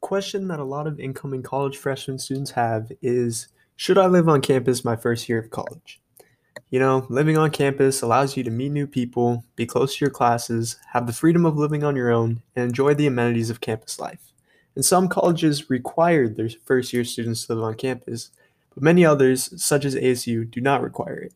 question that a lot of incoming college freshman students have is Should I live on campus my first year of college? You know, living on campus allows you to meet new people, be close to your classes, have the freedom of living on your own, and enjoy the amenities of campus life. And some colleges require their first year students to live on campus, but many others, such as ASU, do not require it.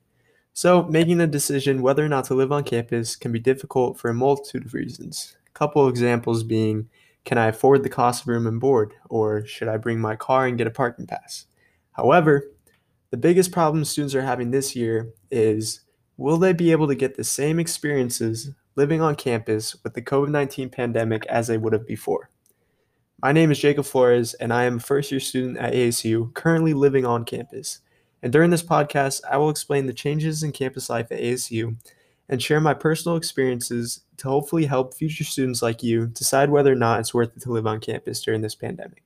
So, making the decision whether or not to live on campus can be difficult for a multitude of reasons. A couple examples being can I afford the cost of room and board, or should I bring my car and get a parking pass? However, the biggest problem students are having this year is will they be able to get the same experiences living on campus with the COVID 19 pandemic as they would have before? My name is Jacob Flores, and I am a first year student at ASU, currently living on campus. And during this podcast, I will explain the changes in campus life at ASU and share my personal experiences to hopefully help future students like you decide whether or not it's worth it to live on campus during this pandemic.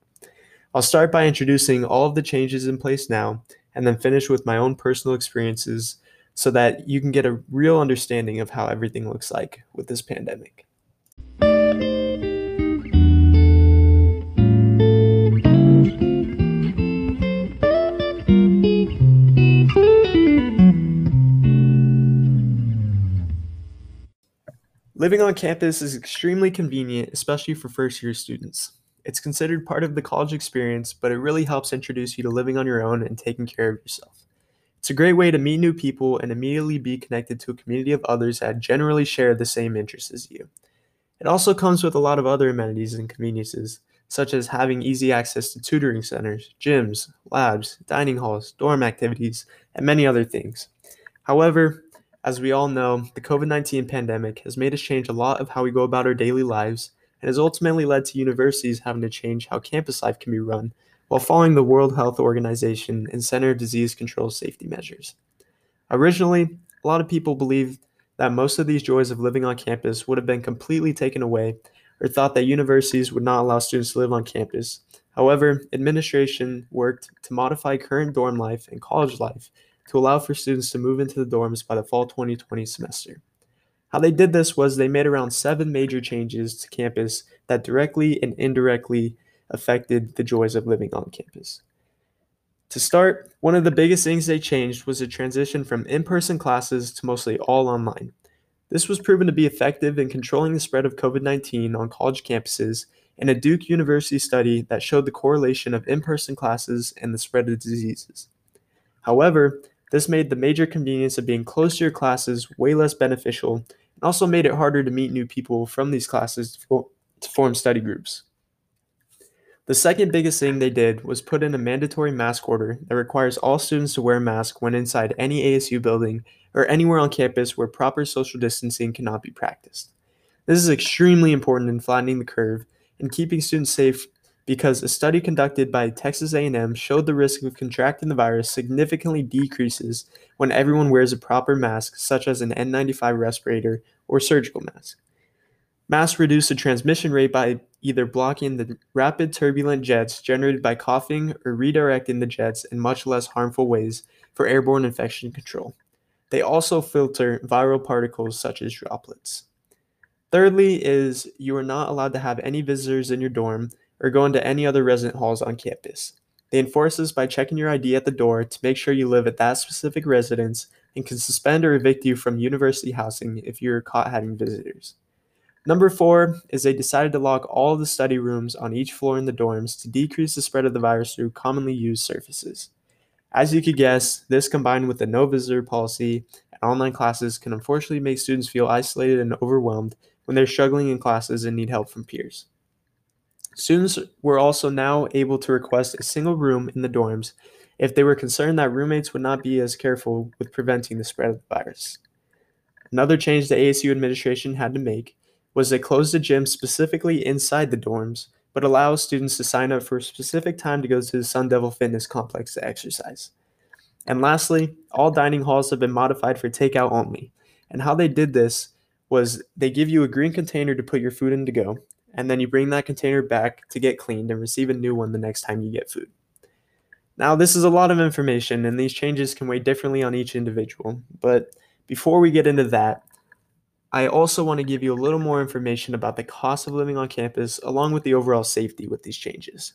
I'll start by introducing all of the changes in place now and then finish with my own personal experiences so that you can get a real understanding of how everything looks like with this pandemic. Living on campus is extremely convenient, especially for first year students. It's considered part of the college experience, but it really helps introduce you to living on your own and taking care of yourself. It's a great way to meet new people and immediately be connected to a community of others that generally share the same interests as you. It also comes with a lot of other amenities and conveniences, such as having easy access to tutoring centers, gyms, labs, dining halls, dorm activities, and many other things. However, as we all know, the COVID 19 pandemic has made us change a lot of how we go about our daily lives and has ultimately led to universities having to change how campus life can be run while following the World Health Organization and Center of Disease Control safety measures. Originally, a lot of people believed that most of these joys of living on campus would have been completely taken away or thought that universities would not allow students to live on campus. However, administration worked to modify current dorm life and college life to allow for students to move into the dorms by the fall 2020 semester. How they did this was they made around seven major changes to campus that directly and indirectly affected the joys of living on campus. To start, one of the biggest things they changed was the transition from in person classes to mostly all online. This was proven to be effective in controlling the spread of COVID 19 on college campuses in a Duke University study that showed the correlation of in person classes and the spread of diseases. However, this made the major convenience of being close to your classes way less beneficial and also made it harder to meet new people from these classes to form study groups. The second biggest thing they did was put in a mandatory mask order that requires all students to wear a mask when inside any ASU building or anywhere on campus where proper social distancing cannot be practiced. This is extremely important in flattening the curve and keeping students safe because a study conducted by Texas A&M showed the risk of contracting the virus significantly decreases when everyone wears a proper mask such as an N95 respirator or surgical mask. Masks reduce the transmission rate by either blocking the rapid turbulent jets generated by coughing or redirecting the jets in much less harmful ways for airborne infection control. They also filter viral particles such as droplets. Thirdly is you are not allowed to have any visitors in your dorm or go into any other resident halls on campus. They enforce this by checking your ID at the door to make sure you live at that specific residence and can suspend or evict you from university housing if you're caught having visitors. Number four is they decided to lock all the study rooms on each floor in the dorms to decrease the spread of the virus through commonly used surfaces. As you could guess, this combined with the no visitor policy and online classes can unfortunately make students feel isolated and overwhelmed when they're struggling in classes and need help from peers. Students were also now able to request a single room in the dorms if they were concerned that roommates would not be as careful with preventing the spread of the virus. Another change the ASU administration had to make was they closed the gym specifically inside the dorms, but allows students to sign up for a specific time to go to the Sun Devil Fitness Complex to exercise. And lastly, all dining halls have been modified for takeout only. And how they did this was they give you a green container to put your food in to go, and then you bring that container back to get cleaned and receive a new one the next time you get food. Now, this is a lot of information, and these changes can weigh differently on each individual, but before we get into that, I also want to give you a little more information about the cost of living on campus along with the overall safety with these changes.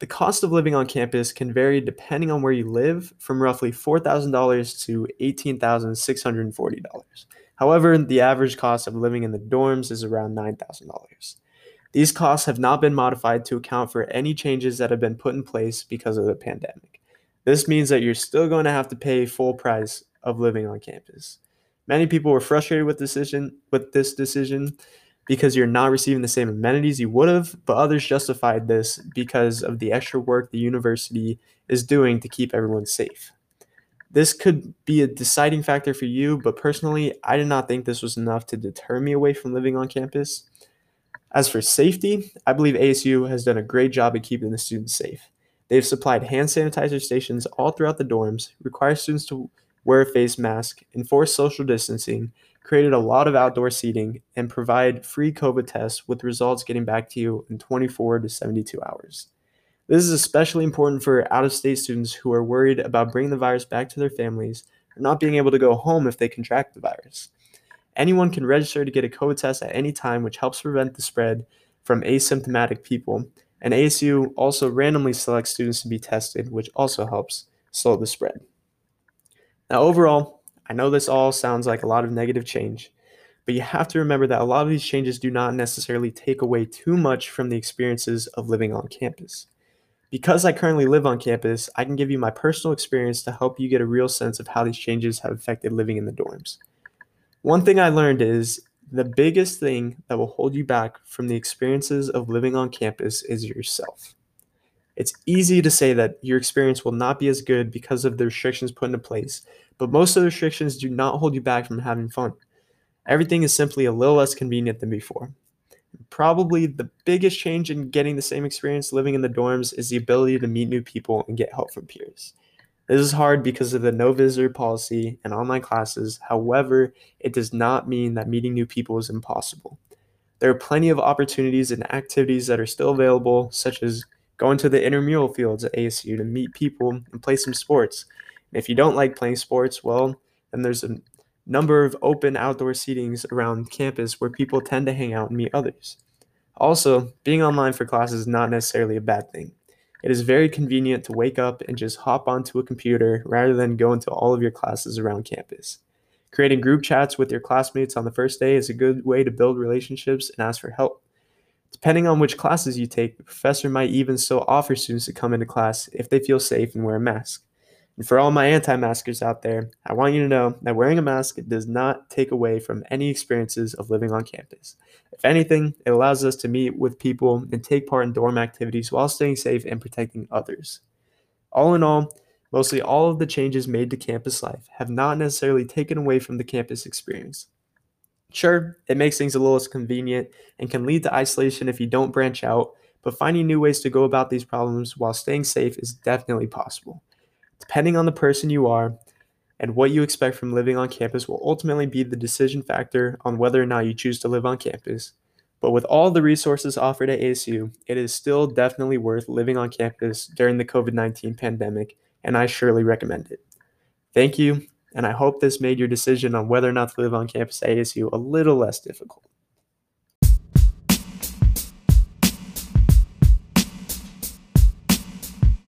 The cost of living on campus can vary depending on where you live, from roughly $4,000 to $18,640. However, the average cost of living in the dorms is around $9,000. These costs have not been modified to account for any changes that have been put in place because of the pandemic. This means that you're still going to have to pay full price of living on campus. Many people were frustrated with decision with this decision because you're not receiving the same amenities you would have, but others justified this because of the extra work the university is doing to keep everyone safe. This could be a deciding factor for you, but personally, I did not think this was enough to deter me away from living on campus. As for safety, I believe ASU has done a great job at keeping the students safe. They've supplied hand sanitizer stations all throughout the dorms, require students to wear a face mask, enforce social distancing, created a lot of outdoor seating, and provide free COVID tests with results getting back to you in 24 to 72 hours. This is especially important for out of state students who are worried about bringing the virus back to their families or not being able to go home if they contract the virus. Anyone can register to get a COVID test at any time, which helps prevent the spread from asymptomatic people. And ASU also randomly selects students to be tested, which also helps slow the spread. Now, overall, I know this all sounds like a lot of negative change, but you have to remember that a lot of these changes do not necessarily take away too much from the experiences of living on campus. Because I currently live on campus, I can give you my personal experience to help you get a real sense of how these changes have affected living in the dorms. One thing I learned is the biggest thing that will hold you back from the experiences of living on campus is yourself. It's easy to say that your experience will not be as good because of the restrictions put into place, but most of the restrictions do not hold you back from having fun. Everything is simply a little less convenient than before. Probably the biggest change in getting the same experience living in the dorms is the ability to meet new people and get help from peers. This is hard because of the no visitor policy and online classes. However, it does not mean that meeting new people is impossible. There are plenty of opportunities and activities that are still available, such as going to the intramural fields at ASU to meet people and play some sports. And if you don't like playing sports, well, then there's a number of open outdoor seatings around campus where people tend to hang out and meet others. Also, being online for classes is not necessarily a bad thing. It is very convenient to wake up and just hop onto a computer rather than go into all of your classes around campus. Creating group chats with your classmates on the first day is a good way to build relationships and ask for help. Depending on which classes you take, the professor might even still offer students to come into class if they feel safe and wear a mask. And for all my anti maskers out there, I want you to know that wearing a mask does not take away from any experiences of living on campus. If anything, it allows us to meet with people and take part in dorm activities while staying safe and protecting others. All in all, mostly all of the changes made to campus life have not necessarily taken away from the campus experience. Sure, it makes things a little less convenient and can lead to isolation if you don't branch out, but finding new ways to go about these problems while staying safe is definitely possible. Depending on the person you are and what you expect from living on campus will ultimately be the decision factor on whether or not you choose to live on campus. But with all the resources offered at ASU, it is still definitely worth living on campus during the COVID 19 pandemic, and I surely recommend it. Thank you, and I hope this made your decision on whether or not to live on campus at ASU a little less difficult.